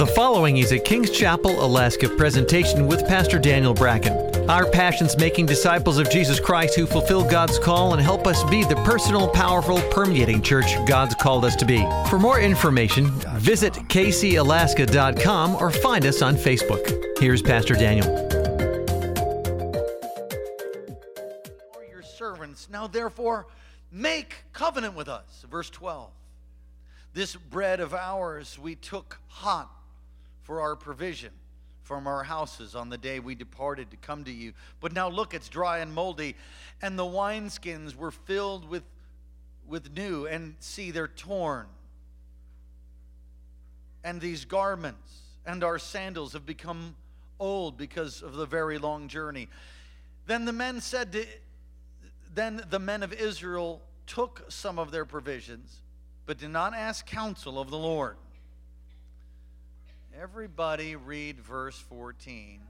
The following is a Kings Chapel, Alaska presentation with Pastor Daniel Bracken. Our passion's making disciples of Jesus Christ who fulfill God's call and help us be the personal, powerful, permeating church God's called us to be. For more information, visit kcalaska.com or find us on Facebook. Here's Pastor Daniel. Or your servants. Now, therefore, make covenant with us. Verse 12. This bread of ours we took hot for our provision from our houses on the day we departed to come to you. But now look, it's dry and moldy, and the wineskins were filled with, with new, and see, they're torn. And these garments and our sandals have become old because of the very long journey. Then the men said to, then the men of Israel took some of their provisions, but did not ask counsel of the Lord. Everybody read verse 14.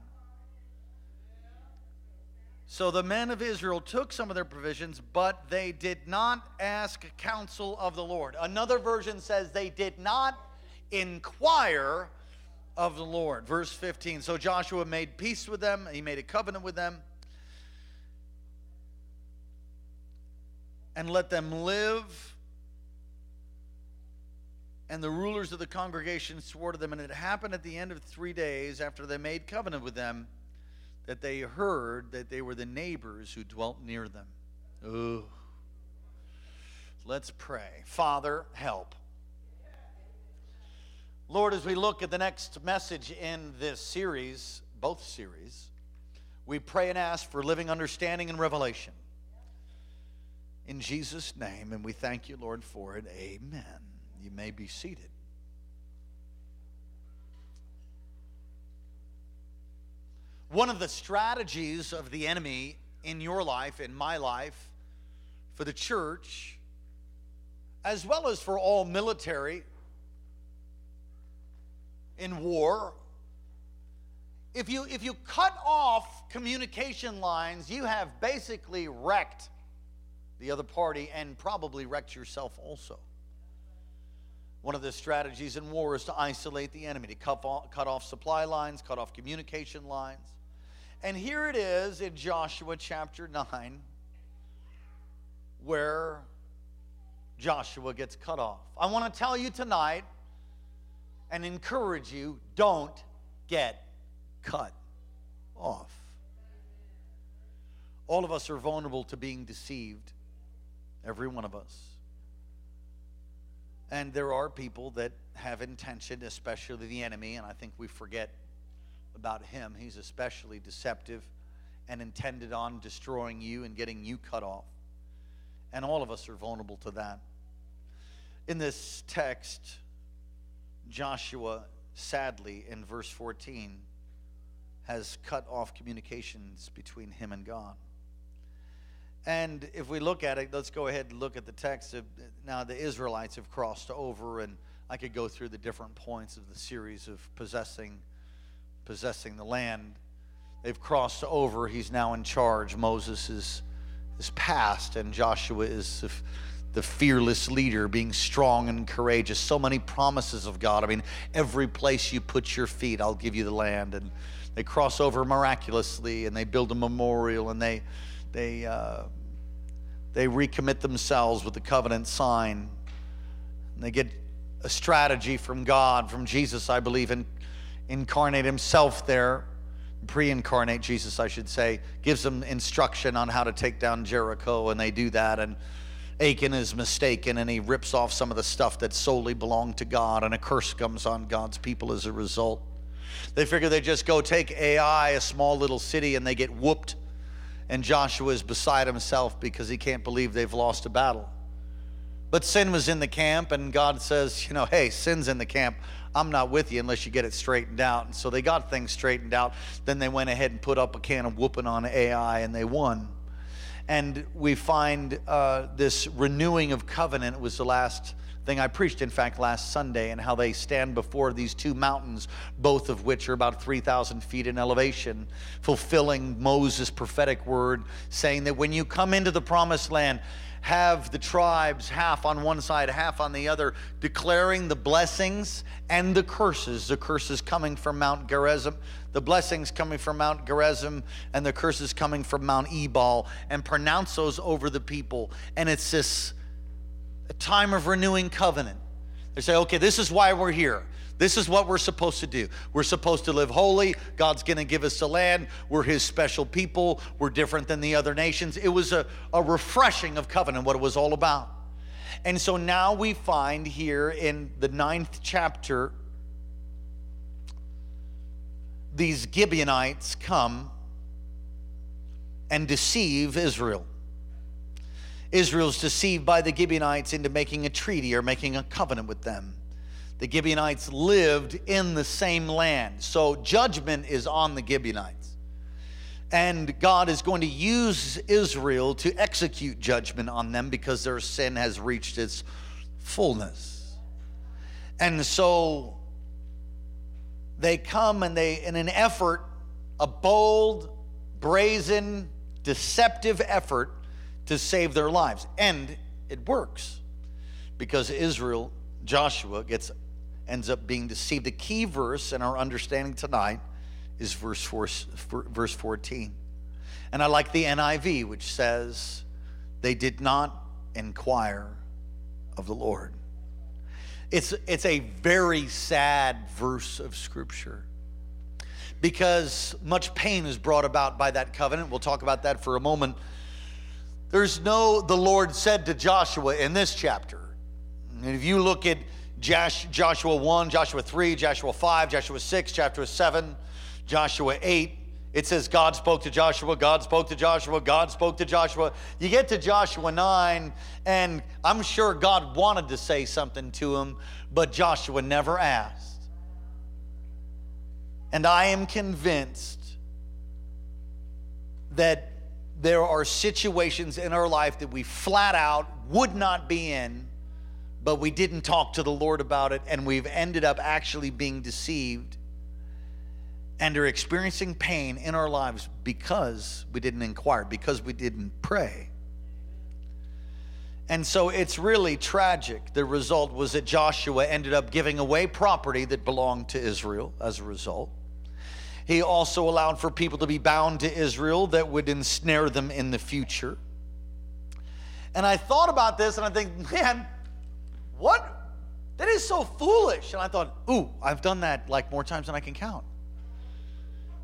So the men of Israel took some of their provisions, but they did not ask counsel of the Lord. Another version says they did not inquire of the Lord. Verse 15. So Joshua made peace with them, he made a covenant with them, and let them live and the rulers of the congregation swore to them, and it happened at the end of three days after they made covenant with them that they heard that they were the neighbors who dwelt near them. Ooh. Let's pray. Father, help. Lord, as we look at the next message in this series, both series, we pray and ask for living understanding and revelation. In Jesus' name, and we thank you, Lord, for it. Amen. You may be seated. One of the strategies of the enemy in your life, in my life, for the church, as well as for all military in war, if you, if you cut off communication lines, you have basically wrecked the other party and probably wrecked yourself also. One of the strategies in war is to isolate the enemy, to cut off, cut off supply lines, cut off communication lines. And here it is in Joshua chapter 9 where Joshua gets cut off. I want to tell you tonight and encourage you don't get cut off. All of us are vulnerable to being deceived, every one of us. And there are people that have intention, especially the enemy, and I think we forget about him. He's especially deceptive and intended on destroying you and getting you cut off. And all of us are vulnerable to that. In this text, Joshua, sadly, in verse 14, has cut off communications between him and God. And if we look at it, let's go ahead and look at the text. Now, the Israelites have crossed over, and I could go through the different points of the series of possessing, possessing the land. They've crossed over. He's now in charge. Moses is, is passed, and Joshua is the fearless leader, being strong and courageous. So many promises of God. I mean, every place you put your feet, I'll give you the land. And they cross over miraculously, and they build a memorial, and they they, uh, they recommit themselves with the covenant sign. And they get a strategy from God, from Jesus, I believe, and incarnate himself there, pre incarnate Jesus, I should say, gives them instruction on how to take down Jericho, and they do that. And Achan is mistaken, and he rips off some of the stuff that solely belonged to God, and a curse comes on God's people as a result. They figure they just go take Ai, a small little city, and they get whooped and Joshua is beside himself because he can't believe they've lost a battle. But sin was in the camp, and God says, you know, hey, sin's in the camp. I'm not with you unless you get it straightened out. And so they got things straightened out. Then they went ahead and put up a can of whooping on Ai, and they won. And we find uh, this renewing of covenant was the last thing I preached, in fact, last Sunday, and how they stand before these two mountains, both of which are about 3,000 feet in elevation, fulfilling Moses' prophetic word, saying that when you come into the promised land, have the tribes half on one side, half on the other, declaring the blessings and the curses. The curses coming from Mount Gerizim, the blessings coming from Mount Gerizim, and the curses coming from Mount Ebal, and pronounce those over the people. And it's this a time of renewing covenant. They say, okay, this is why we're here. This is what we're supposed to do. We're supposed to live holy. God's going to give us the land. We're His special people. We're different than the other nations. It was a, a refreshing of covenant, what it was all about. And so now we find here in the ninth chapter, these Gibeonites come and deceive Israel. Israel's deceived by the Gibeonites into making a treaty or making a covenant with them the Gibeonites lived in the same land. So judgment is on the Gibeonites. And God is going to use Israel to execute judgment on them because their sin has reached its fullness. And so they come and they, in an effort, a bold, brazen, deceptive effort to save their lives. And it works because Israel, Joshua, gets ends up being deceived. The key verse in our understanding tonight is verse, four, verse 14. And I like the NIV, which says, They did not inquire of the Lord. It's, it's a very sad verse of Scripture because much pain is brought about by that covenant. We'll talk about that for a moment. There's no, the Lord said to Joshua in this chapter. And if you look at Joshua 1, Joshua 3, Joshua 5, Joshua 6, chapter 7, Joshua 8. It says God spoke to Joshua, God spoke to Joshua, God spoke to Joshua. You get to Joshua 9, and I'm sure God wanted to say something to him, but Joshua never asked. And I am convinced that there are situations in our life that we flat out would not be in but we didn't talk to the Lord about it, and we've ended up actually being deceived and are experiencing pain in our lives because we didn't inquire, because we didn't pray. And so it's really tragic. The result was that Joshua ended up giving away property that belonged to Israel as a result. He also allowed for people to be bound to Israel that would ensnare them in the future. And I thought about this and I think, man, what? That is so foolish. And I thought, ooh, I've done that like more times than I can count.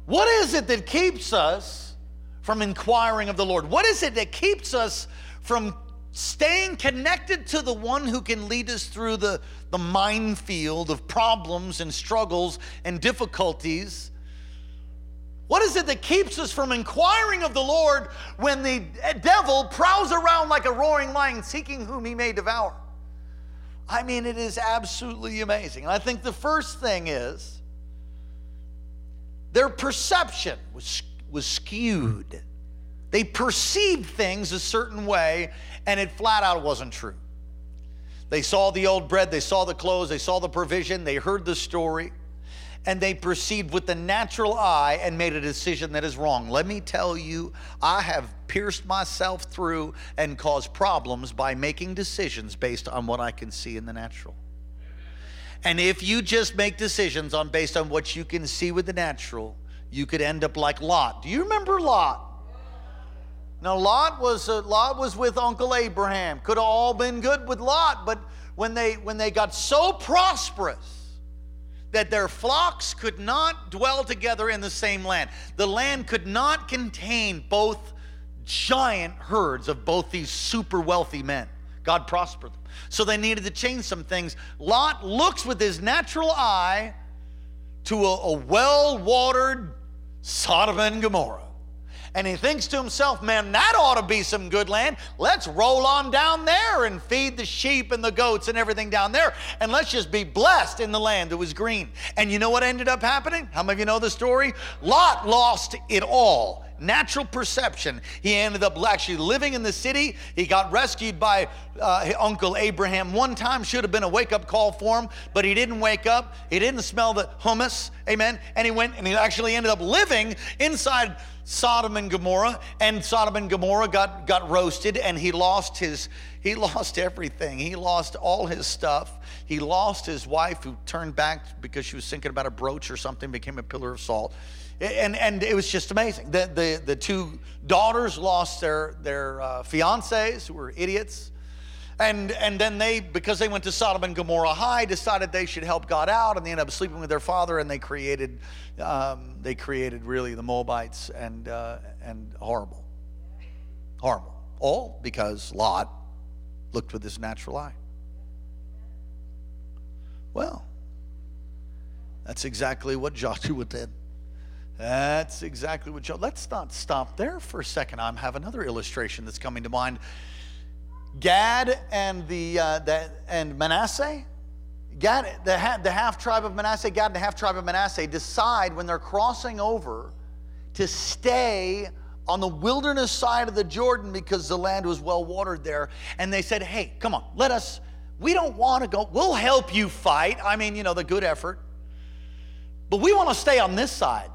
What is it that keeps us from inquiring of the Lord? What is it that keeps us from staying connected to the one who can lead us through the, the minefield of problems and struggles and difficulties? What is it that keeps us from inquiring of the Lord when the devil prowls around like a roaring lion seeking whom he may devour? I mean, it is absolutely amazing. And I think the first thing is their perception was, was skewed. They perceived things a certain way, and it flat out wasn't true. They saw the old bread, they saw the clothes, they saw the provision, they heard the story and they perceived with the natural eye and made a decision that is wrong. Let me tell you, I have pierced myself through and caused problems by making decisions based on what I can see in the natural. And if you just make decisions on based on what you can see with the natural, you could end up like Lot. Do you remember Lot? Now Lot was uh, Lot was with Uncle Abraham. Could have all been good with Lot, but when they when they got so prosperous that their flocks could not dwell together in the same land. The land could not contain both giant herds of both these super wealthy men. God prospered them. So they needed to change some things. Lot looks with his natural eye to a, a well watered Sodom and Gomorrah and he thinks to himself, man, that ought to be some good land. Let's roll on down there and feed the sheep and the goats and everything down there. And let's just be blessed in the land that was green. And you know what ended up happening? How many of you know the story? Lot lost it all natural perception. He ended up actually living in the city. He got rescued by uh, Uncle Abraham one time. Should have been a wake up call for him, but he didn't wake up. He didn't smell the hummus. Amen. And he went and he actually ended up living inside Sodom and Gomorrah, and Sodom and Gomorrah got, got roasted, and he lost his he lost everything. He lost all his stuff. He lost his wife, who turned back because she was thinking about a brooch or something, became a pillar of salt. And, and it was just amazing. The, the, the two daughters lost their, their uh, fiancés, who were idiots. And, and then they, because they went to Sodom and Gomorrah High, decided they should help God out, and they ended up sleeping with their father, and they created, um, they created really the Moabites, and, uh, and horrible, horrible. All because Lot looked with his natural eye. Well, that's exactly what Joshua did. That's exactly what Joshua. Let's not stop there for a second. I have another illustration that's coming to mind. Gad and the, uh, the and Manasseh, Gad, the, the half tribe of Manasseh, Gad and the half tribe of Manasseh decide when they're crossing over to stay on the wilderness side of the Jordan because the land was well watered there. And they said, Hey, come on, let us, we don't want to go, we'll help you fight. I mean, you know, the good effort. But we want to stay on this side.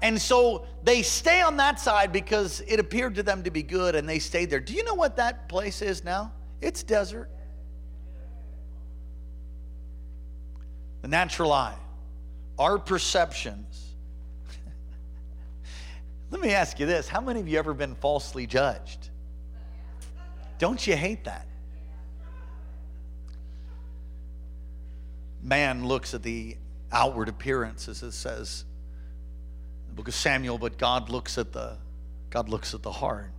And so they stay on that side because it appeared to them to be good and they stayed there. Do you know what that place is now? It's desert. The natural eye, our perceptions. Let me ask you this how many of you ever been falsely judged? Don't you hate that? Man looks at the outward appearances, it says book of Samuel, but God looks at the God looks at the heart.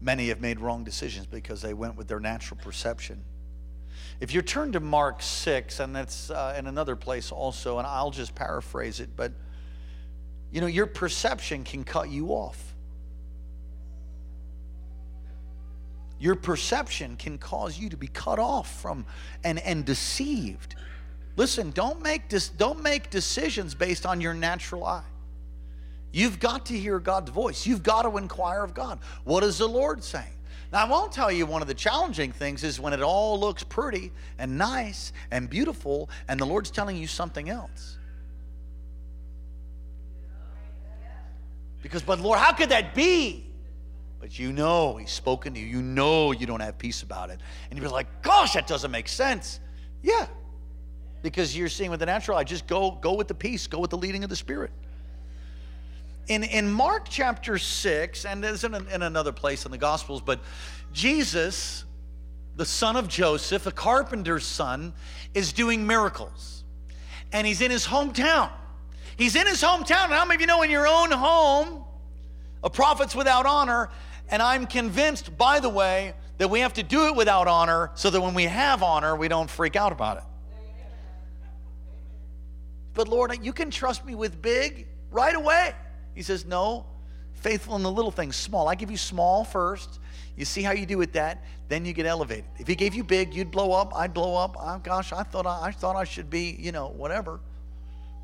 Many have made wrong decisions because they went with their natural perception. If you turn to Mark 6, and that's uh, in another place also, and I'll just paraphrase it, but you know, your perception can cut you off. Your perception can cause you to be cut off from and, and deceived. Listen, don't make, dis, don't make decisions based on your natural eye. You've got to hear God's voice. You've got to inquire of God. What is the Lord saying? Now, I won't tell you one of the challenging things is when it all looks pretty and nice and beautiful, and the Lord's telling you something else. Because, but Lord, how could that be? But you know he's spoken to you. You know you don't have peace about it. And you're like, gosh, that doesn't make sense. Yeah. Because you're seeing with the natural eye. Just go, go with the peace, go with the leading of the Spirit. In, in Mark chapter 6, and there's in, in another place in the Gospels, but Jesus, the son of Joseph, a carpenter's son, is doing miracles. And he's in his hometown. He's in his hometown. How many of you know in your own home, a prophet's without honor, and I'm convinced, by the way, that we have to do it without honor so that when we have honor, we don't freak out about it. But Lord, you can trust me with big right away. He says, No, faithful in the little things, small. I give you small first. You see how you do with that, then you get elevated. If he gave you big, you'd blow up. I'd blow up. Oh gosh, I thought I, I thought I should be, you know, whatever.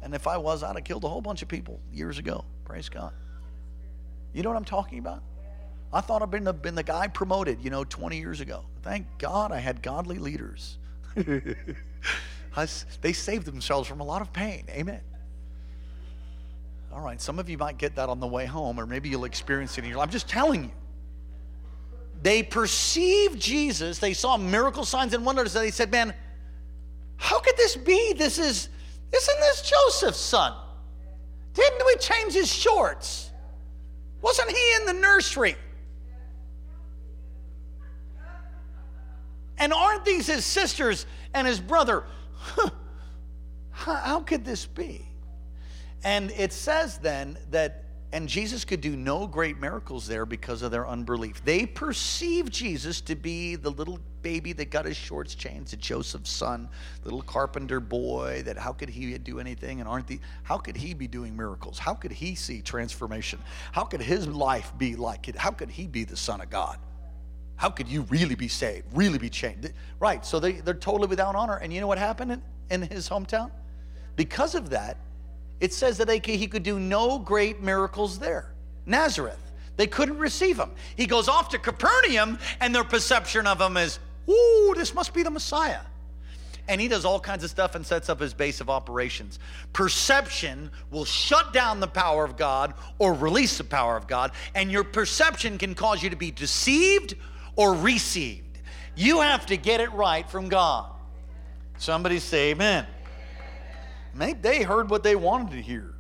And if I was, I'd have killed a whole bunch of people years ago. Praise God. You know what I'm talking about? I thought I'd been the, been the guy promoted, you know, 20 years ago. Thank God I had godly leaders. I, they saved themselves from a lot of pain. Amen. All right, some of you might get that on the way home, or maybe you'll experience it in your life. I'm just telling you. They perceived Jesus, they saw miracle signs and wonders, and they said, Man, how could this be? This is, isn't this Joseph's son? Didn't we change his shorts? Wasn't he in the nursery? And aren't these his sisters and his brother? How could this be? And it says then that, and Jesus could do no great miracles there because of their unbelief. They perceived Jesus to be the little baby that got his shorts changed to Joseph's son, little carpenter boy, that how could he do anything? And aren't the, how could he be doing miracles? How could he see transformation? How could his life be like it? How could he be the son of God? How could you really be saved, really be changed? Right, so they, they're totally without honor. And you know what happened? in in his hometown? Because of that, it says that they, he could do no great miracles there. Nazareth. They couldn't receive him. He goes off to Capernaum, and their perception of him is, ooh, this must be the Messiah. And he does all kinds of stuff and sets up his base of operations. Perception will shut down the power of God or release the power of God, and your perception can cause you to be deceived or received. You have to get it right from God. Somebody say amen. Maybe they heard what they wanted to hear.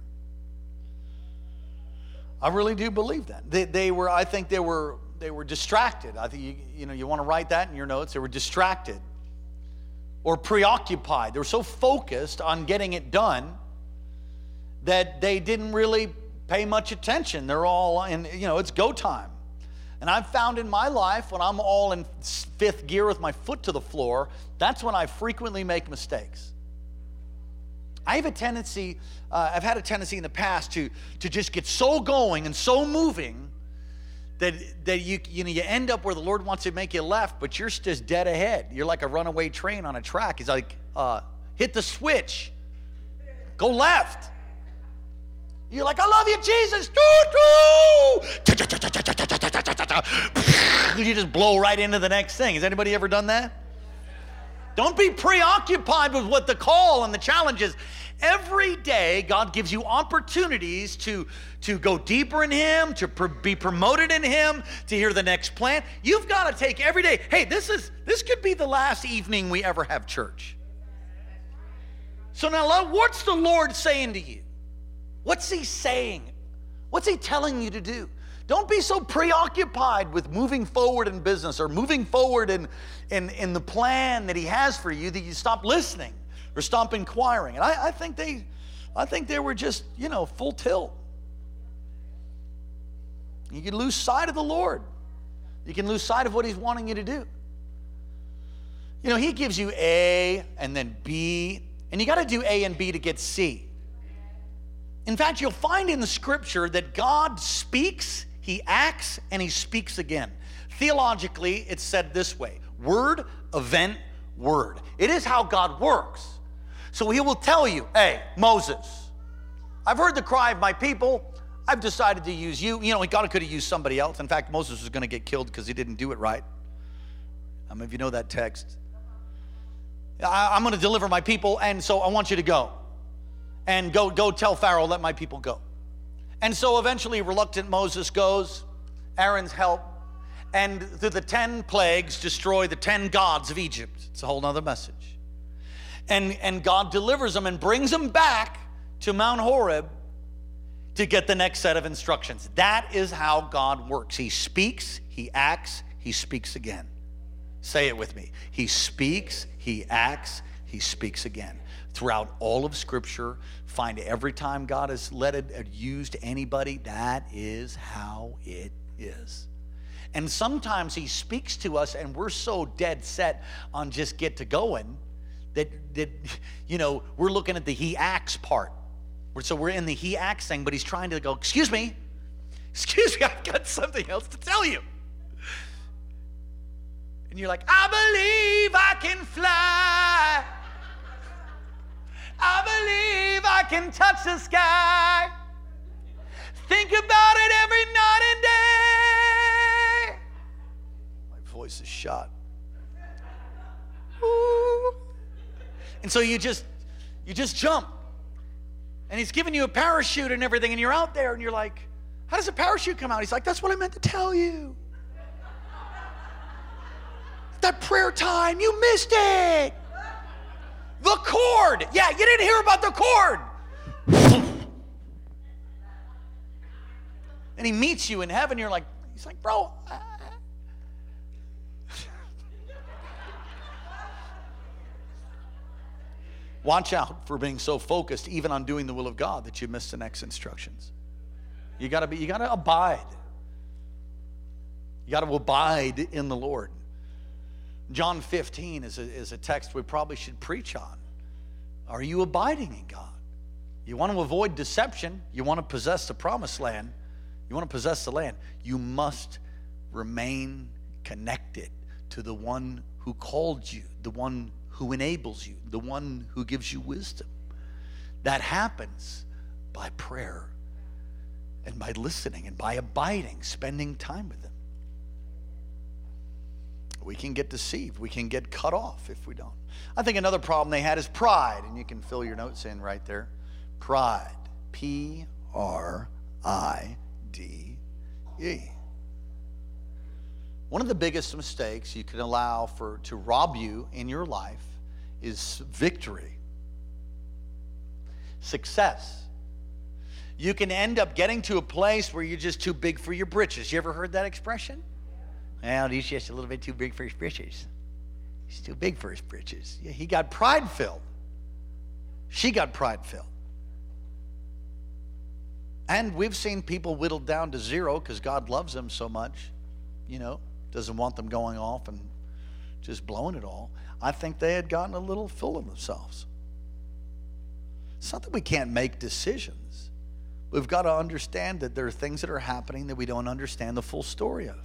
I really do believe that. They, they were, I think they were, they were distracted. I think you, you know, you want to write that in your notes. They were distracted or preoccupied. They were so focused on getting it done that they didn't really pay much attention. They're all in, you know, it's go time. And I've found in my life when I'm all in fifth gear with my foot to the floor, that's when I frequently make mistakes. I have a tendency, uh, I've had a tendency in the past to, to just get so going and so moving that, that you, you, know, you end up where the Lord wants to make you left, but you're just dead ahead. You're like a runaway train on a track. He's like, uh, hit the switch, go left. You're like, I love you, Jesus. You just blow right into the next thing. Has anybody ever done that? Don't be preoccupied with what the call and the challenge is. Every day, God gives you opportunities to, to go deeper in Him, to pr- be promoted in Him, to hear the next plan. You've got to take every day. Hey, this is this could be the last evening we ever have church. So now, what's the Lord saying to you? What's He saying? What's He telling you to do? Don't be so preoccupied with moving forward in business or moving forward in, in, in the plan that He has for you that you stop listening or stop inquiring. And I, I think they I think they were just, you know, full tilt. You can lose sight of the Lord. You can lose sight of what He's wanting you to do. You know, He gives you A and then B, and you got to do A and B to get C. In fact, you'll find in the scripture that God speaks, He acts, and He speaks again. Theologically, it's said this way word, event, word. It is how God works. So He will tell you, hey, Moses, I've heard the cry of my people. I've decided to use you. You know, God could have used somebody else. In fact, Moses was going to get killed because he didn't do it right. How many of you know that text? I, am going to deliver my people, and so I want you to go. And go, go tell Pharaoh, let my people go. And so eventually, reluctant Moses goes, Aaron's help, and through the 10 plagues, destroy the 10 gods of Egypt. It's a whole other message. And, and God delivers them and brings them back to Mount Horeb to get the next set of instructions. That is how God works. He speaks, He acts, He speaks again. Say it with me. He speaks, He acts, He speaks again. Throughout all of Scripture, find every time God has let it used anybody, that is how it is. And sometimes He speaks to us, and we're so dead set on just get to going that, that you know, we're looking at the He acts part. So we're in the he acts thing, but he's trying to go, excuse me, excuse me, I've got something else to tell you. And you're like, I believe I can fly. I believe I can touch the sky. Think about it every night and day. My voice is shot. Ooh. And so you just you just jump and he's giving you a parachute and everything, and you're out there and you're like, How does a parachute come out? He's like, That's what I meant to tell you. that prayer time, you missed it. The cord. Yeah, you didn't hear about the cord. and he meets you in heaven. You're like, He's like, Bro, I, Watch out for being so focused even on doing the will of God that you miss the next instructions. You gotta be, you gotta abide. You gotta abide in the Lord. John 15 is a, is a text we probably should preach on. Are you abiding in God? You want to avoid deception. You want to possess the promised land. You want to possess the land. You must remain connected to the one who called you, the one who enables you, the one who gives you wisdom. That happens by prayer and by listening and by abiding, spending time with Him. We can get deceived. We can get cut off if we don't. I think another problem they had is pride, and you can fill your notes in right there. Pride. P R I D E. One of the biggest mistakes you can allow for to rob you in your life is victory. Success. You can end up getting to a place where you're just too big for your britches. You ever heard that expression? Well, he's just a little bit too big for his britches. He's too big for his britches. Yeah, he got pride filled. She got pride filled. And we've seen people whittled down to zero because God loves them so much, you know, doesn't want them going off and just blowing it all. I think they had gotten a little full of themselves. It's not that we can't make decisions. We've got to understand that there are things that are happening that we don't understand the full story of.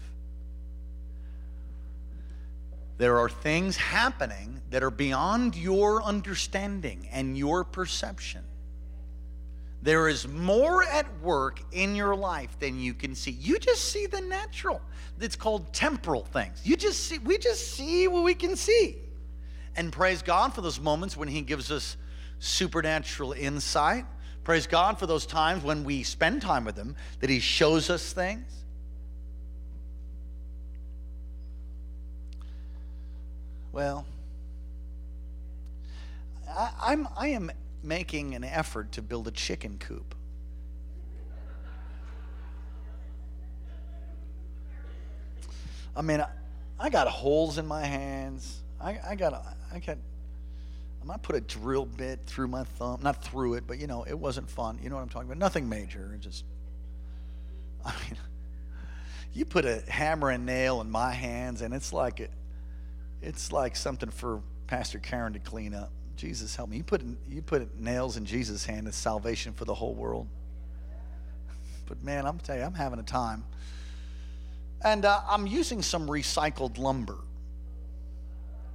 There are things happening that are beyond your understanding and your perception. There is more at work in your life than you can see. You just see the natural. It's called temporal things. You just see we just see what we can see. And praise God for those moments when he gives us supernatural insight. Praise God for those times when we spend time with him that he shows us things. Well, I, I'm, I am making an effort to build a chicken coop. I mean, I, I got holes in my hands. I, I got, I got, I might put a drill bit through my thumb, not through it, but you know, it wasn't fun. You know what I'm talking about? Nothing major. Just, I mean, you put a hammer and nail in my hands, and it's like, it's like something for Pastor Karen to clean up. Jesus help me. You put you put nails in Jesus' hand It's salvation for the whole world. But man, I'm tell you, I'm having a time. And uh, I'm using some recycled lumber.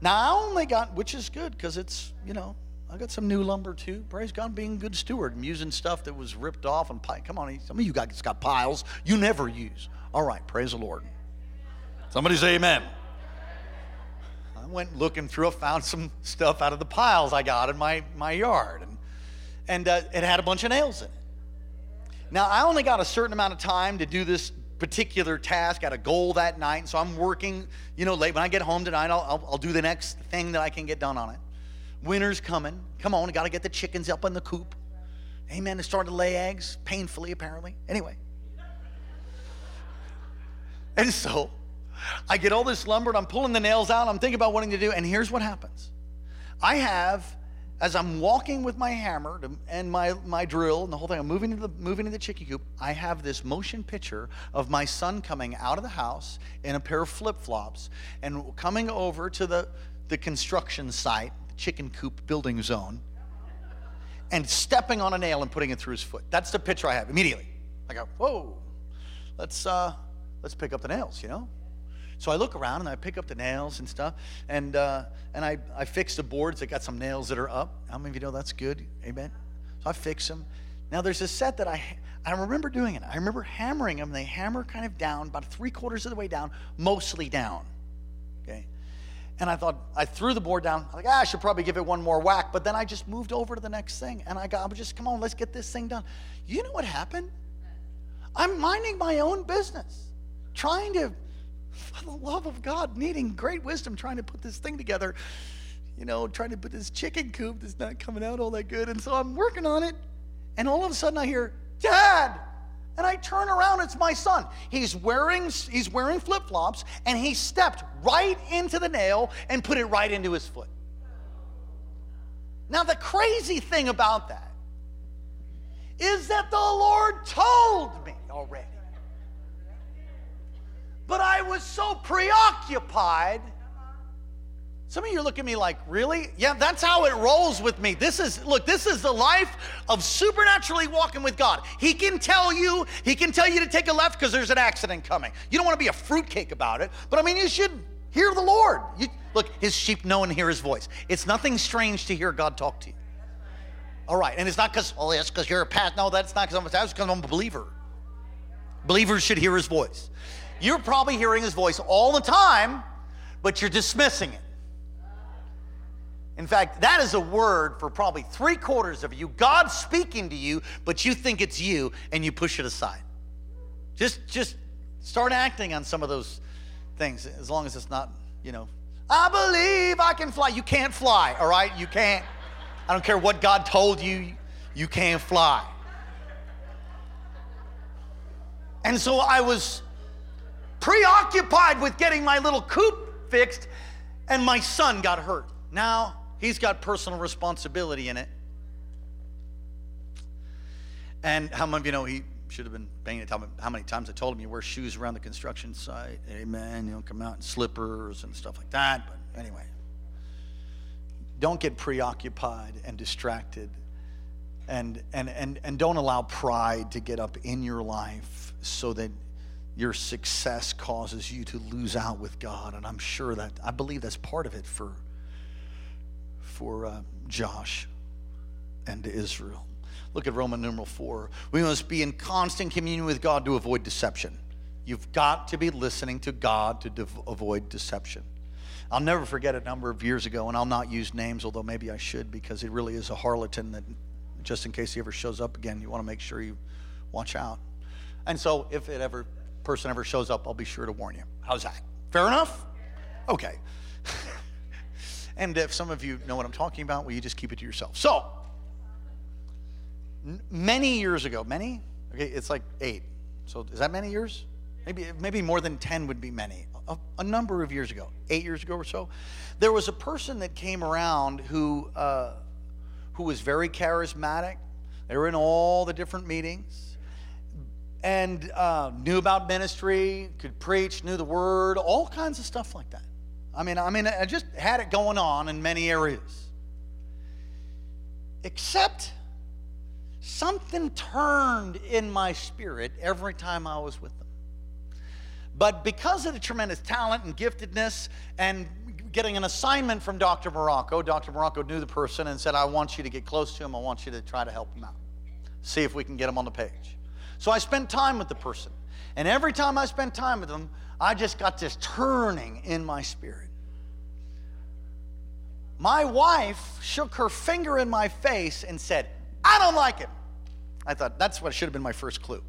Now I only got, which is good because it's you know I got some new lumber too. Praise God, being a good steward. I'm using stuff that was ripped off and come on, some of you guys got piles you never use. All right, praise the Lord. Somebody say Amen. I went looking through, I found some stuff out of the piles I got in my, my yard. And, and uh, it had a bunch of nails in it. Now, I only got a certain amount of time to do this particular task. Had a goal that night. So I'm working, you know, late. When I get home tonight, I'll, I'll, I'll do the next thing that I can get done on it. Winter's coming. Come on, got to get the chickens up in the coop. Amen. They're starting to lay eggs, painfully, apparently. Anyway. And so I get all this lumber and I'm pulling the nails out. I'm thinking about wanting to do, and here's what happens. I have, as I'm walking with my hammer and my, my drill and the whole thing, I'm moving to the moving to the chicken coop. I have this motion picture of my son coming out of the house in a pair of flip flops and coming over to the, the construction site, the chicken coop building zone, and stepping on a nail and putting it through his foot. That's the picture I have immediately. I go, whoa, let's uh, let's pick up the nails, you know. So I look around and I pick up the nails and stuff, and uh, and I, I fix the boards that got some nails that are up. How many of you know that's good? Amen. So I fix them. Now there's a set that I I remember doing it. I remember hammering them. They hammer kind of down, about three quarters of the way down, mostly down. Okay. And I thought I threw the board down. I like, ah, I should probably give it one more whack. But then I just moved over to the next thing, and I got I just come on, let's get this thing done. You know what happened? I'm minding my own business, trying to for the love of God, needing great wisdom, trying to put this thing together, you know, trying to put this chicken coop that's not coming out all that good. And so I'm working on it. And all of a sudden I hear, Dad! And I turn around, it's my son. He's wearing, he's wearing flip-flops, and he stepped right into the nail and put it right into his foot. Now, the crazy thing about that is that the Lord told me already. But I was so preoccupied. Some of you look at me like, really? Yeah, that's how it rolls with me. This is, look, this is the life of supernaturally walking with God. He can tell you, He can tell you to take a left because there's an accident coming. You don't want to be a fruitcake about it, but I mean, you should hear the Lord. You, Look, his sheep know and hear his voice. It's nothing strange to hear God talk to you. All right, and it's not because, oh, that's because you're a pastor. No, that's not because I'm, that's because I'm a believer. Believers should hear his voice. You're probably hearing his voice all the time, but you're dismissing it. In fact, that is a word for probably three quarters of you. God's speaking to you, but you think it's you and you push it aside. Just, just start acting on some of those things as long as it's not, you know, I believe I can fly. You can't fly, all right? You can't. I don't care what God told you, you can't fly. And so I was preoccupied with getting my little coop fixed, and my son got hurt. Now he's got personal responsibility in it. And how many of you know he should have been paying attention how many times I told him you wear shoes around the construction site. Amen. You don't come out in slippers and stuff like that. But anyway, don't get preoccupied and distracted. And, and, and, and don't allow pride to get up in your life so that your success causes you to lose out with God. And I'm sure that, I believe that's part of it for, for uh, Josh and Israel. Look at Roman numeral 4. We must be in constant communion with God to avoid deception. You've got to be listening to God to de- avoid deception. I'll never forget a number of years ago, and I'll not use names, although maybe I should, because he really is a harlatan that just in case he ever shows up again, you want to make sure you watch out. And so if it ever person ever shows up, I'll be sure to warn you. How's that? Fair enough? Okay. and if some of you know what I'm talking about, will you just keep it to yourself? So, many years ago, many? Okay, it's like eight. So is that many years? Maybe, maybe more than 10 would be many. A, a number of years ago, eight years ago or so, there was a person that came around who, uh, who was very charismatic. They were in all the different meetings and uh, knew about ministry, could preach, knew the word, all kinds of stuff like that. I mean, I mean, I just had it going on in many areas. Except something turned in my spirit every time I was with them. But because of the tremendous talent and giftedness and getting an assignment from Dr. Morocco, Dr. Morocco knew the person and said, I want you to get close to him. I want you to try to help him out. See if we can get him on the page. So I spent time with the person. And every time I spent time with them, I just got this turning in my spirit. My wife shook her finger in my face and said, I don't like him. I thought that's what should have been my first clue.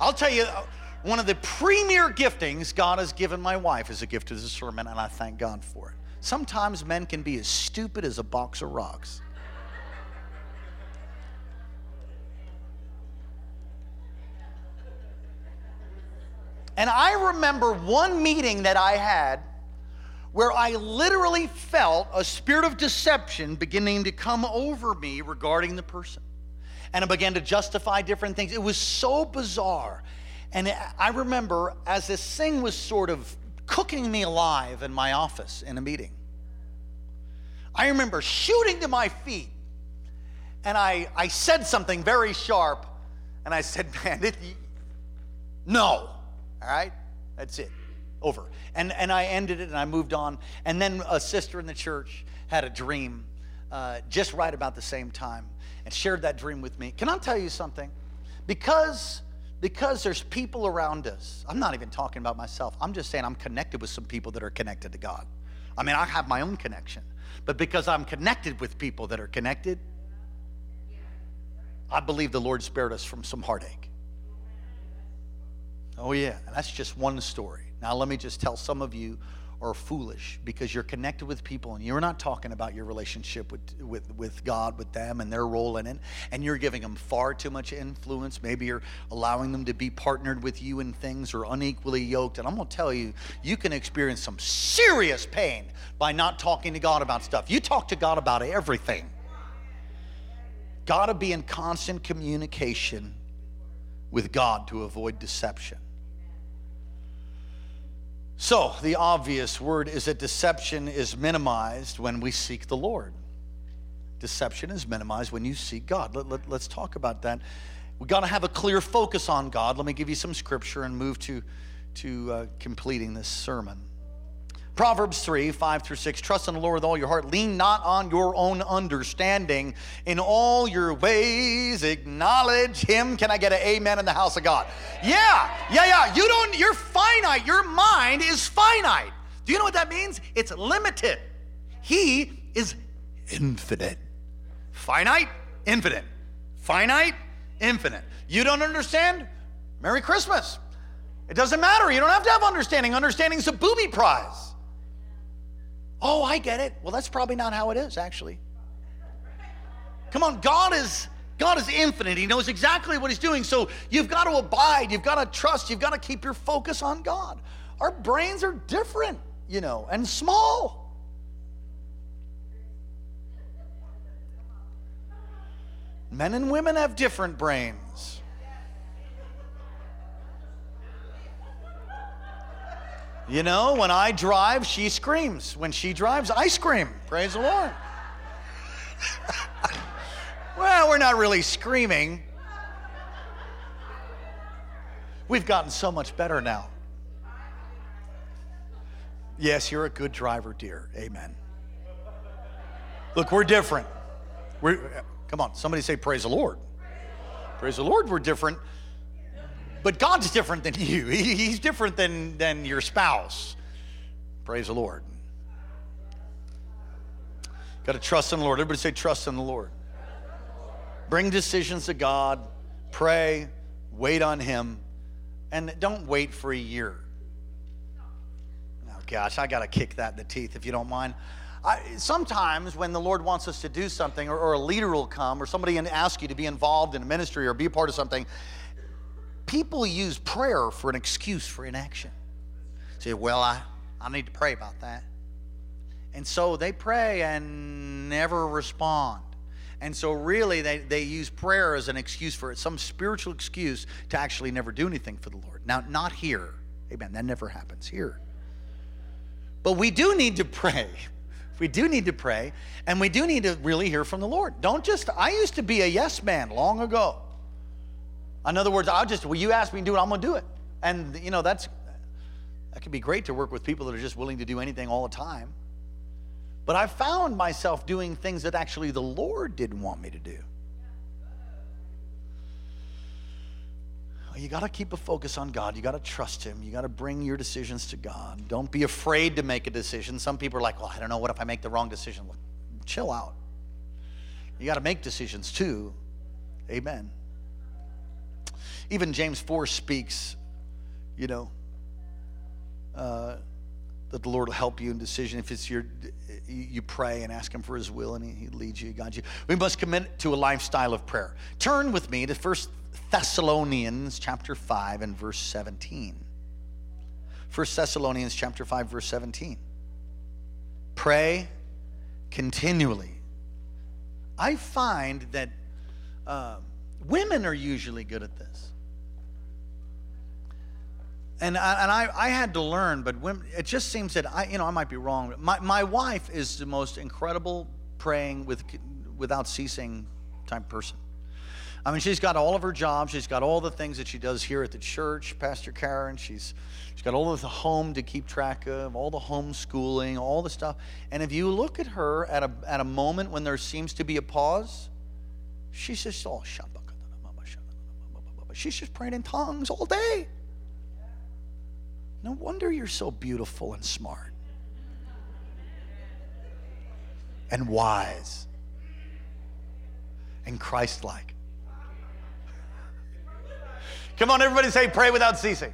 I'll tell you, uh, one of the premier giftings God has given my wife is a gift of discernment, and I thank God for it. Sometimes men can be as stupid as a box of rocks. And I remember one meeting that I had where I literally felt a spirit of deception beginning to come over me regarding the person and I began to justify different things. It was so bizarre. And I remember as this thing was sort of cooking me alive in my office in a meeting, I remember shooting to my feet and I, I said something very sharp and I said, Man, it, no. All right? That's it. Over. And, and I ended it and I moved on. And then a sister in the church had a dream uh, just right about the same time and shared that dream with me. Can I tell you something? Because because there's people around us. I'm not even talking about myself. I'm just saying I'm connected with some people that are connected to God. I mean, I have my own connection. But because I'm connected with people that are connected, I believe the Lord spared us from some heartache. Oh, yeah. That's just one story. Now, let me just tell some of you are foolish because you're connected with people and you're not talking about your relationship with, with, with God, with them, and their role in it. And you're giving them far too much influence. Maybe you're allowing them to be partnered with you in things or unequally yoked. And I'm going to tell you, you can experience some serious pain by not talking to God about stuff. You talk to God about everything. Got to be in constant communication with God to avoid deception. So, the obvious word is that deception is minimized when we seek the Lord. Deception is minimized when you seek God. Let, let, let's talk about that. we got to have a clear focus on God. Let me give you some scripture and move to, to uh, completing this sermon. Proverbs 3 5 through 6 Trust in the Lord with all your heart. Lean not on your own understanding. In all your ways, acknowledge Him. Can I get an amen in the house of God? Yeah, yeah, yeah. You don't, you're finite. Your mind is finite. Do you know what that means? It's limited. He is infinite. Finite, infinite. Finite, infinite. You don't understand? Merry Christmas. It doesn't matter. You don't have to have understanding. Understanding's a booby prize. Oh, I get it. Well, that's probably not how it is, actually. Come on, God is God is infinite. He knows exactly what he's doing. So you've got to abide, you've got to trust, you've got to keep your focus on God. Our brains are different, you know, and small. Men and women have different brains. You know, when I drive, she screams. When she drives, I scream. Praise the Lord. well, we're not really screaming. We've gotten so much better now. Yes, you're a good driver, dear. Amen. Look, we're different. We're, come on, somebody say, Praise the Lord. Praise the Lord, we're different. But God's different than you. He's different than, than your spouse. Praise the Lord. Got to trust in the Lord. Everybody say, trust in the Lord. Bring decisions to God, pray, wait on Him, and don't wait for a year. Oh, gosh, I got to kick that in the teeth if you don't mind. I, sometimes when the Lord wants us to do something, or, or a leader will come, or somebody and ask you to be involved in a ministry or be a part of something, people use prayer for an excuse for inaction. Say, well, I, I need to pray about that. And so they pray and never respond. And so, really, they, they use prayer as an excuse for it, some spiritual excuse to actually never do anything for the Lord. Now, not here. Amen. That never happens here. But we do need to pray. We do need to pray, and we do need to really hear from the Lord. Don't just, I used to be a yes man long ago. In other words, I'll just, well, you ask me to do it, I'm going to do it. And, you know, that's, that can be great to work with people that are just willing to do anything all the time. But I found myself doing things that actually the Lord didn't want me to do. You got to keep a focus on God. You got to trust Him. You got to bring your decisions to God. Don't be afraid to make a decision. Some people are like, well, I don't know. What if I make the wrong decision? Well, chill out. You got to make decisions too. Amen. Even James 4 speaks, you know, uh, that the Lord will help you in decision. If it's your, you pray and ask Him for His will, and He, he leads you, guides you. We must commit to a lifestyle of prayer. Turn with me to First Thessalonians chapter five and verse seventeen. First Thessalonians chapter five verse seventeen. Pray continually. I find that uh, women are usually good at this and I, and I, I had to learn, but it just seems that I, you know, I might be wrong. My, my wife is the most incredible praying with, without ceasing type person. I mean, she's got all of her jobs. She's got all the things that she does here at the church, Pastor Karen. She's, she's got all of the home to keep track of, all the homeschooling, all the stuff. And if you look at her at a, at a moment when there seems to be a pause, she's just all, she's just praying in tongues all day. No wonder you're so beautiful and smart and wise and Christ like. Come on, everybody say, pray without ceasing.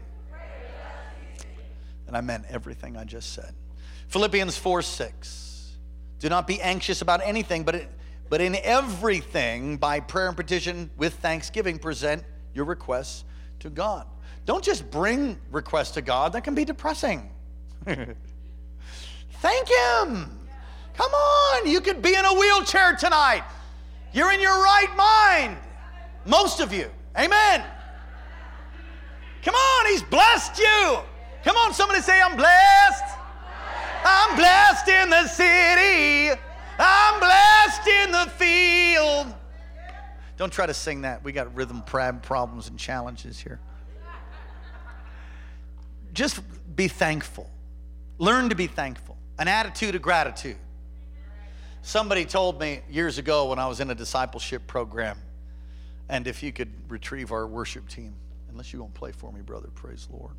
And I meant everything I just said. Philippians 4 6. Do not be anxious about anything, but, it, but in everything, by prayer and petition with thanksgiving, present your requests to God. Don't just bring requests to God, that can be depressing. Thank Him. Come on, you could be in a wheelchair tonight. You're in your right mind. Most of you. Amen. Come on, He's blessed you. Come on, somebody say, I'm blessed. I'm blessed in the city. I'm blessed in the field. Don't try to sing that. We got rhythm problems and challenges here just be thankful. Learn to be thankful, an attitude of gratitude. Somebody told me years ago when I was in a discipleship program, and if you could retrieve our worship team, unless you won't play for me, brother, praise the Lord.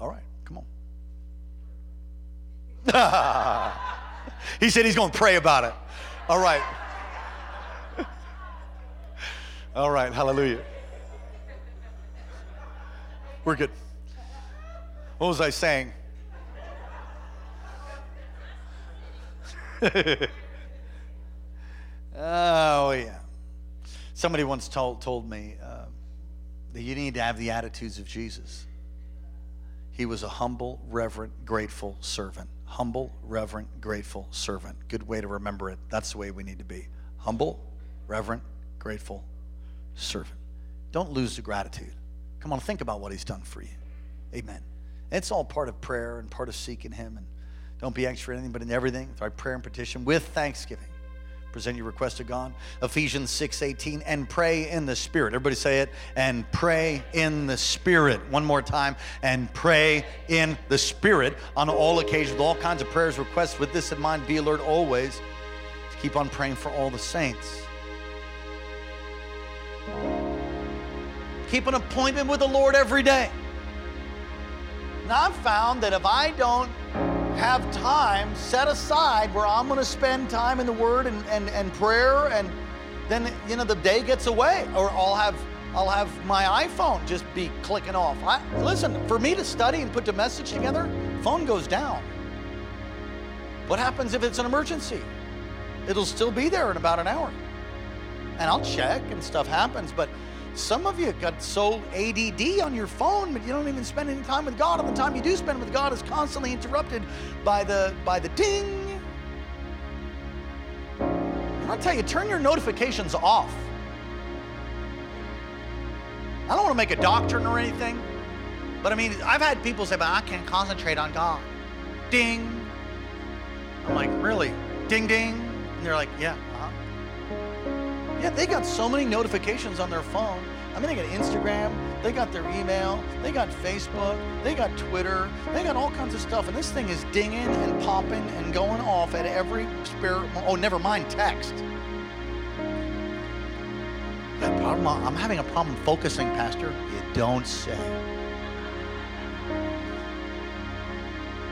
All right, come on. he said he's going to pray about it. All right. All right, hallelujah. We're good. What was I saying? oh, yeah. Somebody once told, told me uh, that you need to have the attitudes of Jesus. He was a humble, reverent, grateful servant. Humble, reverent, grateful servant. Good way to remember it. That's the way we need to be. Humble, reverent, grateful servant. Don't lose the gratitude. Come on, think about what he's done for you. Amen. It's all part of prayer and part of seeking him. And don't be anxious for anything, but in everything, through prayer and petition with thanksgiving. Present your request to God. Ephesians 6 18, and pray in the Spirit. Everybody say it. And pray in the Spirit. One more time. And pray in the Spirit on all occasions, with all kinds of prayers, requests. With this in mind, be alert always to keep on praying for all the saints. Keep an appointment with the Lord every day. Now, I've found that if I don't have time set aside where I'm going to spend time in the Word and, and, and prayer, and then you know the day gets away, or I'll have I'll have my iPhone just be clicking off. I, listen, for me to study and put the message together, phone goes down. What happens if it's an emergency? It'll still be there in about an hour, and I'll check and stuff happens, but some of you got so ADD on your phone, but you don't even spend any time with God. And the time you do spend with God is constantly interrupted by the by the ding. And I'll tell you, turn your notifications off. I don't want to make a doctrine or anything, but I mean, I've had people say, but I can't concentrate on God. Ding. I'm like, really? Ding ding. And they're like, yeah, yeah, they got so many notifications on their phone. I mean, they got Instagram, they got their email, they got Facebook, they got Twitter, they got all kinds of stuff. And this thing is dinging and popping and going off at every spare. Oh, never mind text. Problem, I'm having a problem focusing, Pastor. You don't say.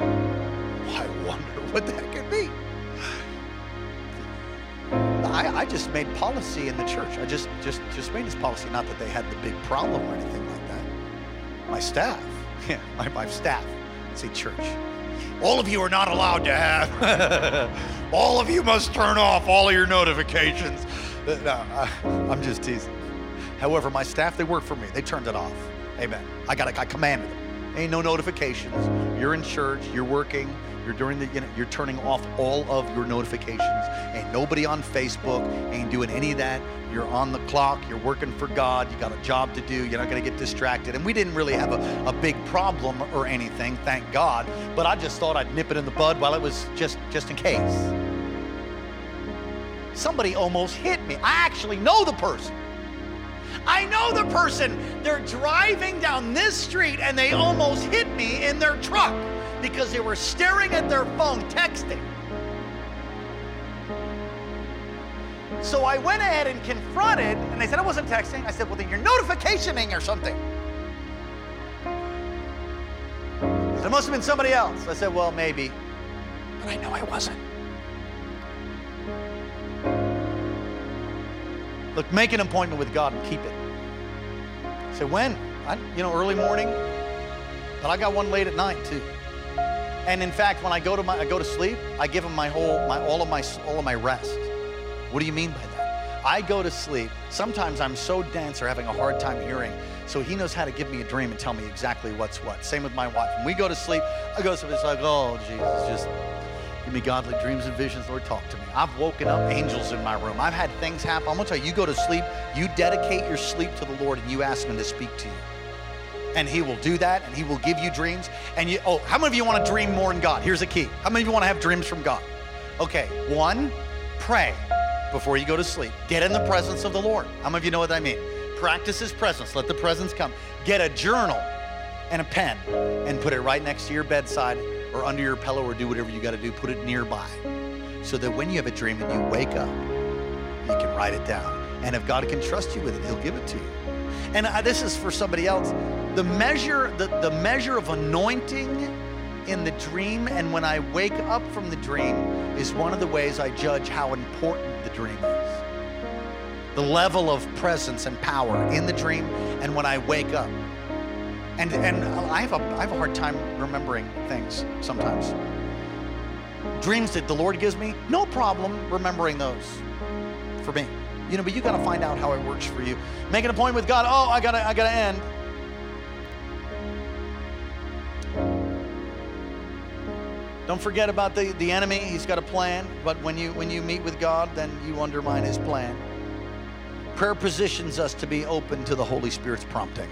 I wonder what that I, I just made policy in the church. I just, just, just made this policy. Not that they had the big problem or anything like that. My staff, yeah, my, my staff, say church. All of you are not allowed to have. all of you must turn off all of your notifications. Uh, no, I, I'm just teasing. However, my staff, they work for me. They turned it off. Amen. I got, a I commanded them. Ain't no notifications. You're in church. You're working. You're doing the, you're turning off all of your notifications. Ain't nobody on Facebook, ain't doing any of that. You're on the clock, you're working for God, you got a job to do, you're not gonna get distracted. And we didn't really have a, a big problem or anything, thank God. But I just thought I'd nip it in the bud while it was just just in case. Somebody almost hit me. I actually know the person. I know the person. They're driving down this street and they almost hit me in their truck because they were staring at their phone, texting. So I went ahead and confronted, and they said I wasn't texting. I said, Well, then you're notificationing or something. It must have been somebody else. I said, Well, maybe. But I know I wasn't. Look, make an appointment with God and keep it. Say, when? I, you know, early morning. But I got one late at night, too. And in fact, when I go to my I go to sleep, I give him my whole my all of my all of my rest. What do you mean by that? I go to sleep. Sometimes I'm so dense or having a hard time hearing, so he knows how to give me a dream and tell me exactly what's what. Same with my wife. When we go to sleep, I go to sleep. It's like, oh Jesus, just give me godly dreams and visions. Lord, talk to me. I've woken up angels in my room. I've had things happen. I'm gonna tell you, you go to sleep, you dedicate your sleep to the Lord, and you ask Him to speak to you and he will do that and he will give you dreams. And you oh how many of you want to dream more in god? Here's a key. How many of you want to have dreams from god? Okay one pray before you go to sleep. Get in the presence of the lord. How many of you know what i mean? Practice his presence. Let the presence come. Get a journal and a pen and put it right next to your bedside or under your pillow or do whatever you got to do. Put it nearby so that when you have a dream and you wake up, you can write it down. And if God can trust you with it, He'll give it to you. And I, this is for somebody else. The measure, the, the measure of anointing in the dream and when I wake up from the dream is one of the ways I judge how important the dream is. The level of presence and power in the dream and when I wake up. And, and I, have a, I have a hard time remembering things sometimes. Dreams that the Lord gives me, no problem remembering those for me. You know, but you got to find out how it works for you. Make an appointment with God. Oh, I got to I got to end. Don't forget about the, the enemy. He's got a plan, but when you when you meet with God, then you undermine his plan. Prayer positions us to be open to the Holy Spirit's prompting.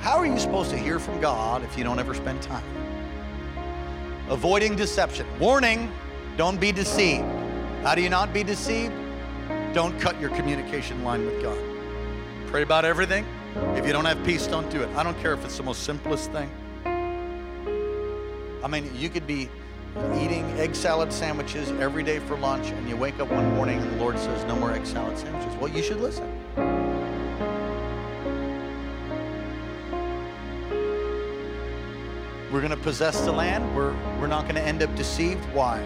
How are you supposed to hear from God if you don't ever spend time? Avoiding deception. Warning, don't be deceived. How do you not be deceived? Don't cut your communication line with God. Pray about everything. If you don't have peace, don't do it. I don't care if it's the most simplest thing. I mean, you could be eating egg salad sandwiches every day for lunch, and you wake up one morning and the Lord says, No more egg salad sandwiches. Well, you should listen. We're going to possess the land. We're, we're not going to end up deceived. Why?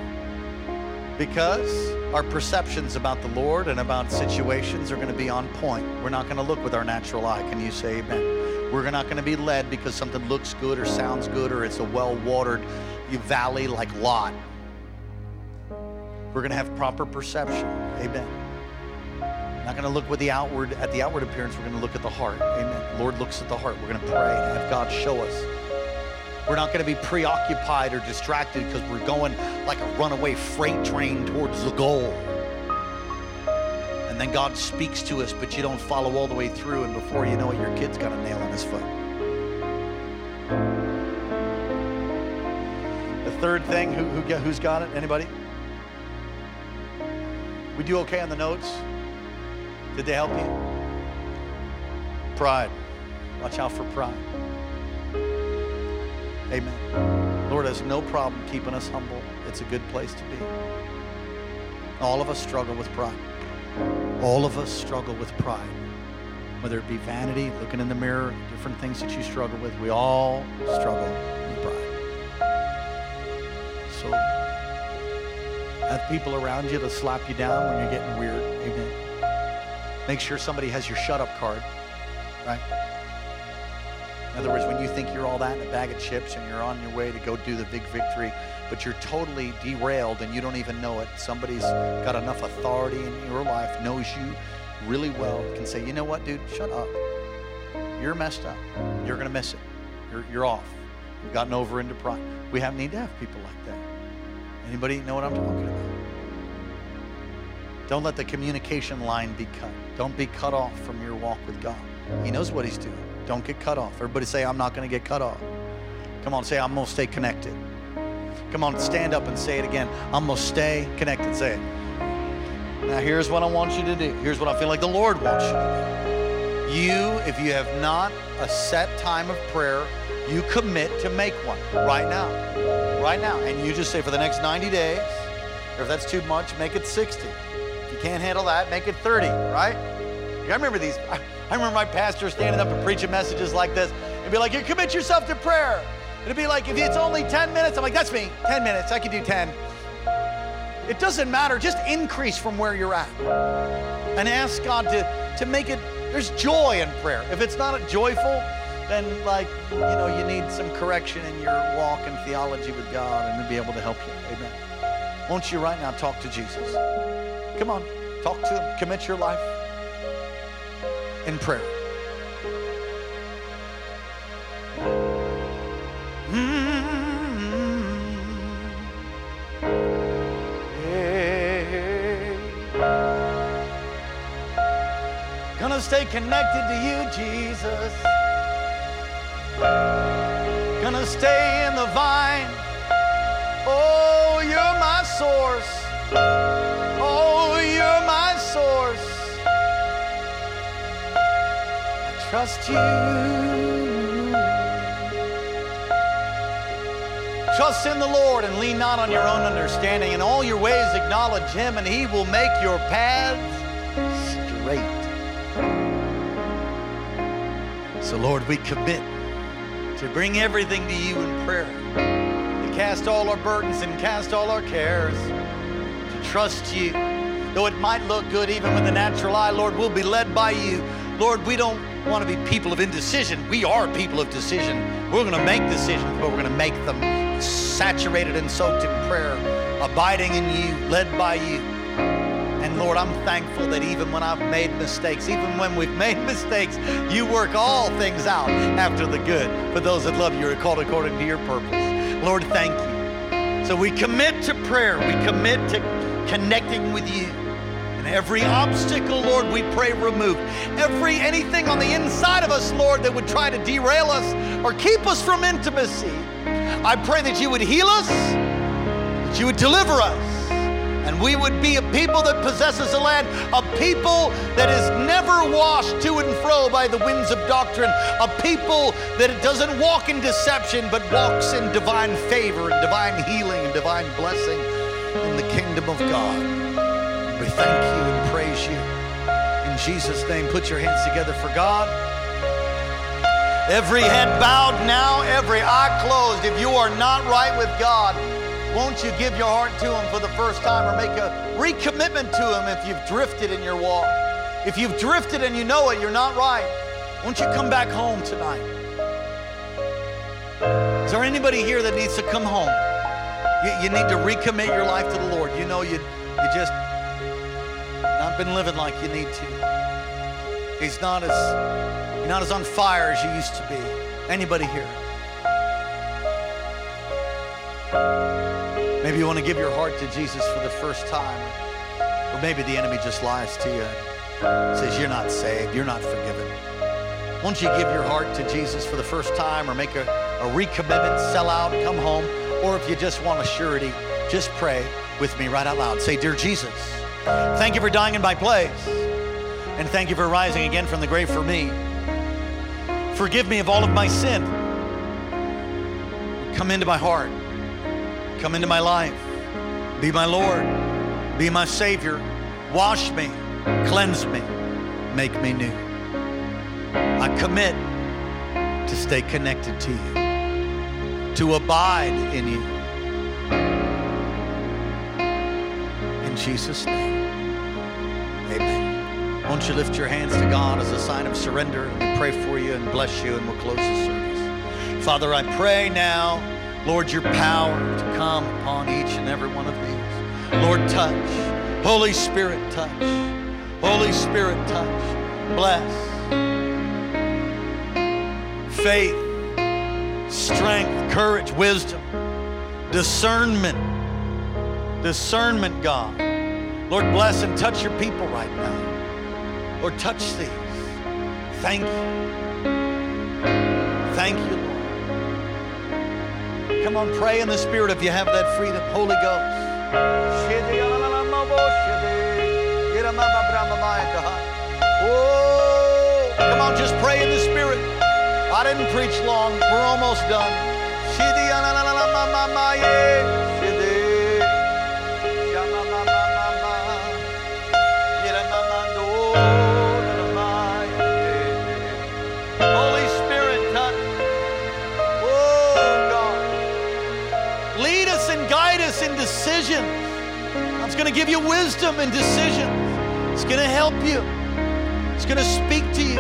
Because our perceptions about the Lord and about situations are going to be on point. We're not going to look with our natural eye. Can you say amen? We're not going to be led because something looks good or sounds good or it's a well watered valley like Lot. We're going to have proper perception. Amen. Not going to look with the outward at the outward appearance. We're going to look at the heart. Amen. Lord looks at the heart. We're going to pray and have God show us. We're not going to be preoccupied or distracted because we're going like a runaway freight train towards the goal. And then God speaks to us, but you don't follow all the way through, and before you know it, your kid's got a nail in his foot. The third thing, who, who, who's got it? Anybody? We do okay on the notes? Did they help you? Pride. Watch out for pride. Amen. Lord has no problem keeping us humble. It's a good place to be. All of us struggle with pride. All of us struggle with pride. Whether it be vanity, looking in the mirror, different things that you struggle with, we all struggle with pride. So have people around you to slap you down when you're getting weird. Amen. Make sure somebody has your shut up card, right? In other words, when you think you're all that in a bag of chips and you're on your way to go do the big victory, but you're totally derailed and you don't even know it, somebody's got enough authority in your life, knows you really well, can say, you know what, dude, shut up. You're messed up. You're going to miss it. You're, you're off. You've gotten over into pride. We have need to have people like that. Anybody know what I'm talking about? Don't let the communication line be cut. Don't be cut off from your walk with God. He knows what he's doing. Don't get cut off. Everybody say, I'm not going to get cut off. Come on, say, I'm going to stay connected. Come on, stand up and say it again. I'm going to stay connected. Say it. Now, here's what I want you to do. Here's what I feel like the Lord wants you to do. You, if you have not a set time of prayer, you commit to make one right now. Right now. And you just say, for the next 90 days, or if that's too much, make it 60. If you can't handle that, make it 30, right? I remember these. I remember my pastor standing up and preaching messages like this and be like, you commit yourself to prayer. It'd be like, if it's only 10 minutes, I'm like, that's me, 10 minutes, I can do 10. It doesn't matter, just increase from where you're at. And ask God to, to make it, there's joy in prayer. If it's not joyful, then like, you know, you need some correction in your walk and theology with God and to be able to help you. Amen. Won't you right now talk to Jesus? Come on, talk to him, commit your life in prayer. Mm. Gonna stay connected to you, Jesus. Gonna stay in the vine. Oh, you're my source. Oh, you're my source. Trust you. Trust in the Lord and lean not on your own understanding. In all your ways acknowledge Him, and He will make your paths straight. So, Lord, we commit to bring everything to you in prayer, to cast all our burdens and cast all our cares, to trust you. Though it might look good even with the natural eye, Lord, we'll be led by you. Lord, we don't want to be people of indecision. We are people of decision. We're going to make decisions, but we're going to make them saturated and soaked in prayer, abiding in you, led by you. And Lord, I'm thankful that even when I've made mistakes, even when we've made mistakes, you work all things out after the good for those that love you are called according to your purpose. Lord, thank you. So we commit to prayer, we commit to connecting with you. Every obstacle, Lord, we pray removed. Every anything on the inside of us, Lord, that would try to derail us or keep us from intimacy. I pray that you would heal us, that you would deliver us, and we would be a people that possesses a land, a people that is never washed to and fro by the winds of doctrine, a people that doesn't walk in deception but walks in divine favor and divine healing and divine blessing in the kingdom of God. Thank you and praise you. In Jesus' name, put your hands together for God. Every head bowed now, every eye closed. If you are not right with God, won't you give your heart to Him for the first time or make a recommitment to Him if you've drifted in your walk? If you've drifted and you know it, you're not right, won't you come back home tonight? Is there anybody here that needs to come home? You, you need to recommit your life to the Lord. You know you, you just not been living like you need to. He's not as you're not as on fire as you used to be. Anybody here? Maybe you want to give your heart to Jesus for the first time. Or maybe the enemy just lies to you. Says you're not saved, you're not forgiven. Won't you give your heart to Jesus for the first time or make a, a recommitment, sell out, come home? Or if you just want a surety, just pray with me right out loud. Say, Dear Jesus, thank you for dying in my place. And thank you for rising again from the grave for me. Forgive me of all of my sin. Come into my heart. Come into my life. Be my Lord. Be my Savior. Wash me. Cleanse me. Make me new. I commit to stay connected to you, to abide in you. Jesus' name, amen. Won't you lift your hands to God as a sign of surrender? We pray for you and bless you, and we'll close the service. Father, I pray now, Lord, your power to come upon each and every one of these. Lord, touch. Holy Spirit, touch. Holy Spirit, touch. Bless. Faith, strength, courage, wisdom, discernment. Discernment, God. Lord, bless and touch your people right now. Lord, touch these. Thank you. Thank you, Lord. Come on, pray in the Spirit if you have that freedom. Holy Ghost. Oh, come on, just pray in the Spirit. I didn't preach long. We're almost done. To give you wisdom and decisions. It's going to help you. It's going to speak to you.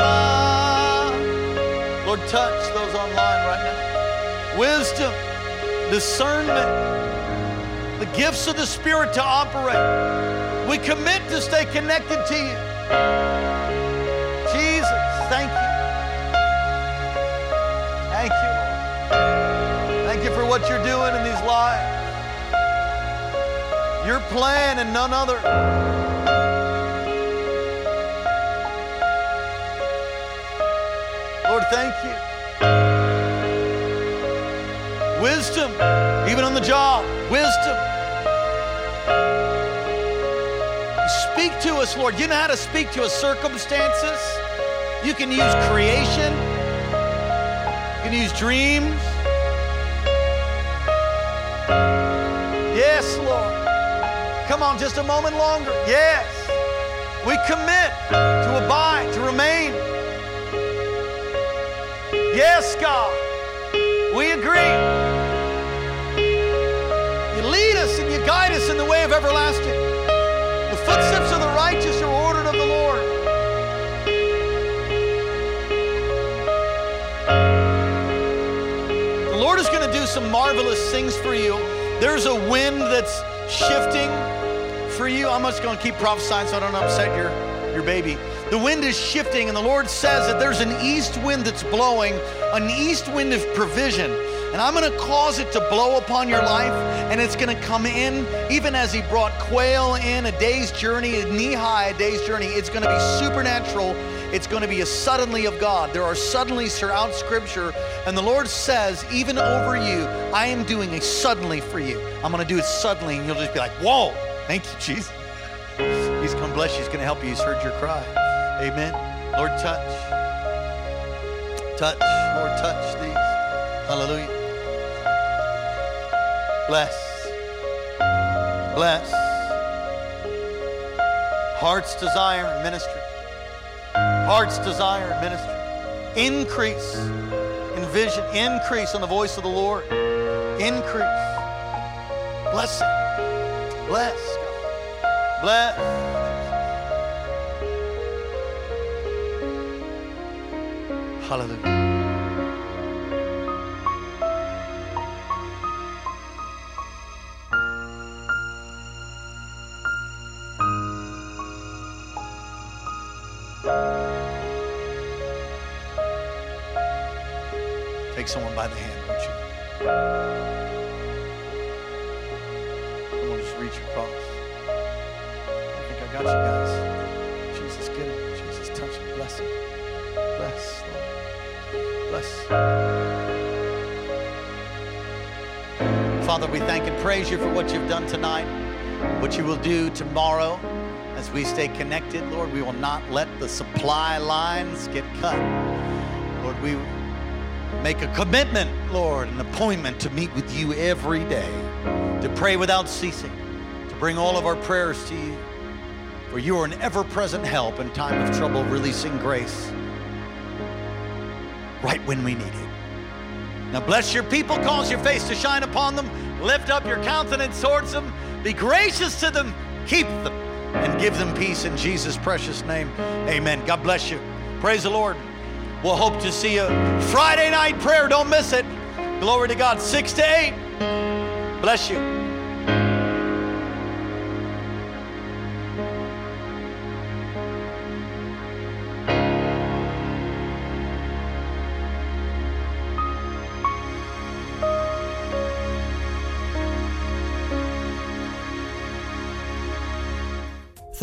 Oh, Lord, touch those online right now. Wisdom, discernment, the gifts of the Spirit to operate. We commit to stay connected to you. Jesus, thank you. Thank you, Lord. Thank you for what you're doing in these lives. Your plan and none other. Lord, thank you. Wisdom, even on the job, wisdom. Speak to us, Lord. You know how to speak to us circumstances. You can use creation. You can use dreams. Come on, just a moment longer. Yes. We commit to abide, to remain. Yes, God. We agree. You lead us and you guide us in the way of everlasting. The footsteps of the righteous are ordered of the Lord. The Lord is going to do some marvelous things for you. There's a wind that's shifting for you. I'm just going to keep prophesying so I don't upset your, your baby. The wind is shifting, and the Lord says that there's an east wind that's blowing, an east wind of provision. And I'm going to cause it to blow upon your life, and it's going to come in, even as He brought quail in a day's journey, knee high, a day's journey. It's going to be supernatural. It's going to be a suddenly of God. There are suddenlies throughout Scripture, and the Lord says, even over you, I am doing a suddenly for you. I'm going to do it suddenly, and you'll just be like, whoa, thank you, Jesus. He's going to bless you. He's going to help you. He's heard your cry. Amen. Lord, touch. Touch. Lord, touch these. Hallelujah. Bless. Bless. Heart's desire and ministry. Heart's desire and ministry. Increase in vision. Increase in the voice of the Lord. Increase. Bless. God. Bless. Hallelujah. Father, we thank and praise you for what you've done tonight, what you will do tomorrow as we stay connected. Lord, we will not let the supply lines get cut. Lord, we make a commitment, Lord, an appointment to meet with you every day, to pray without ceasing, to bring all of our prayers to you. For you are an ever present help in time of trouble, releasing grace right when we need it. Now bless your people, cause your face to shine upon them, lift up your countenance towards them, be gracious to them, keep them, and give them peace in Jesus' precious name. Amen. God bless you. Praise the Lord. We'll hope to see you Friday night prayer. Don't miss it. Glory to God. Six to eight. Bless you.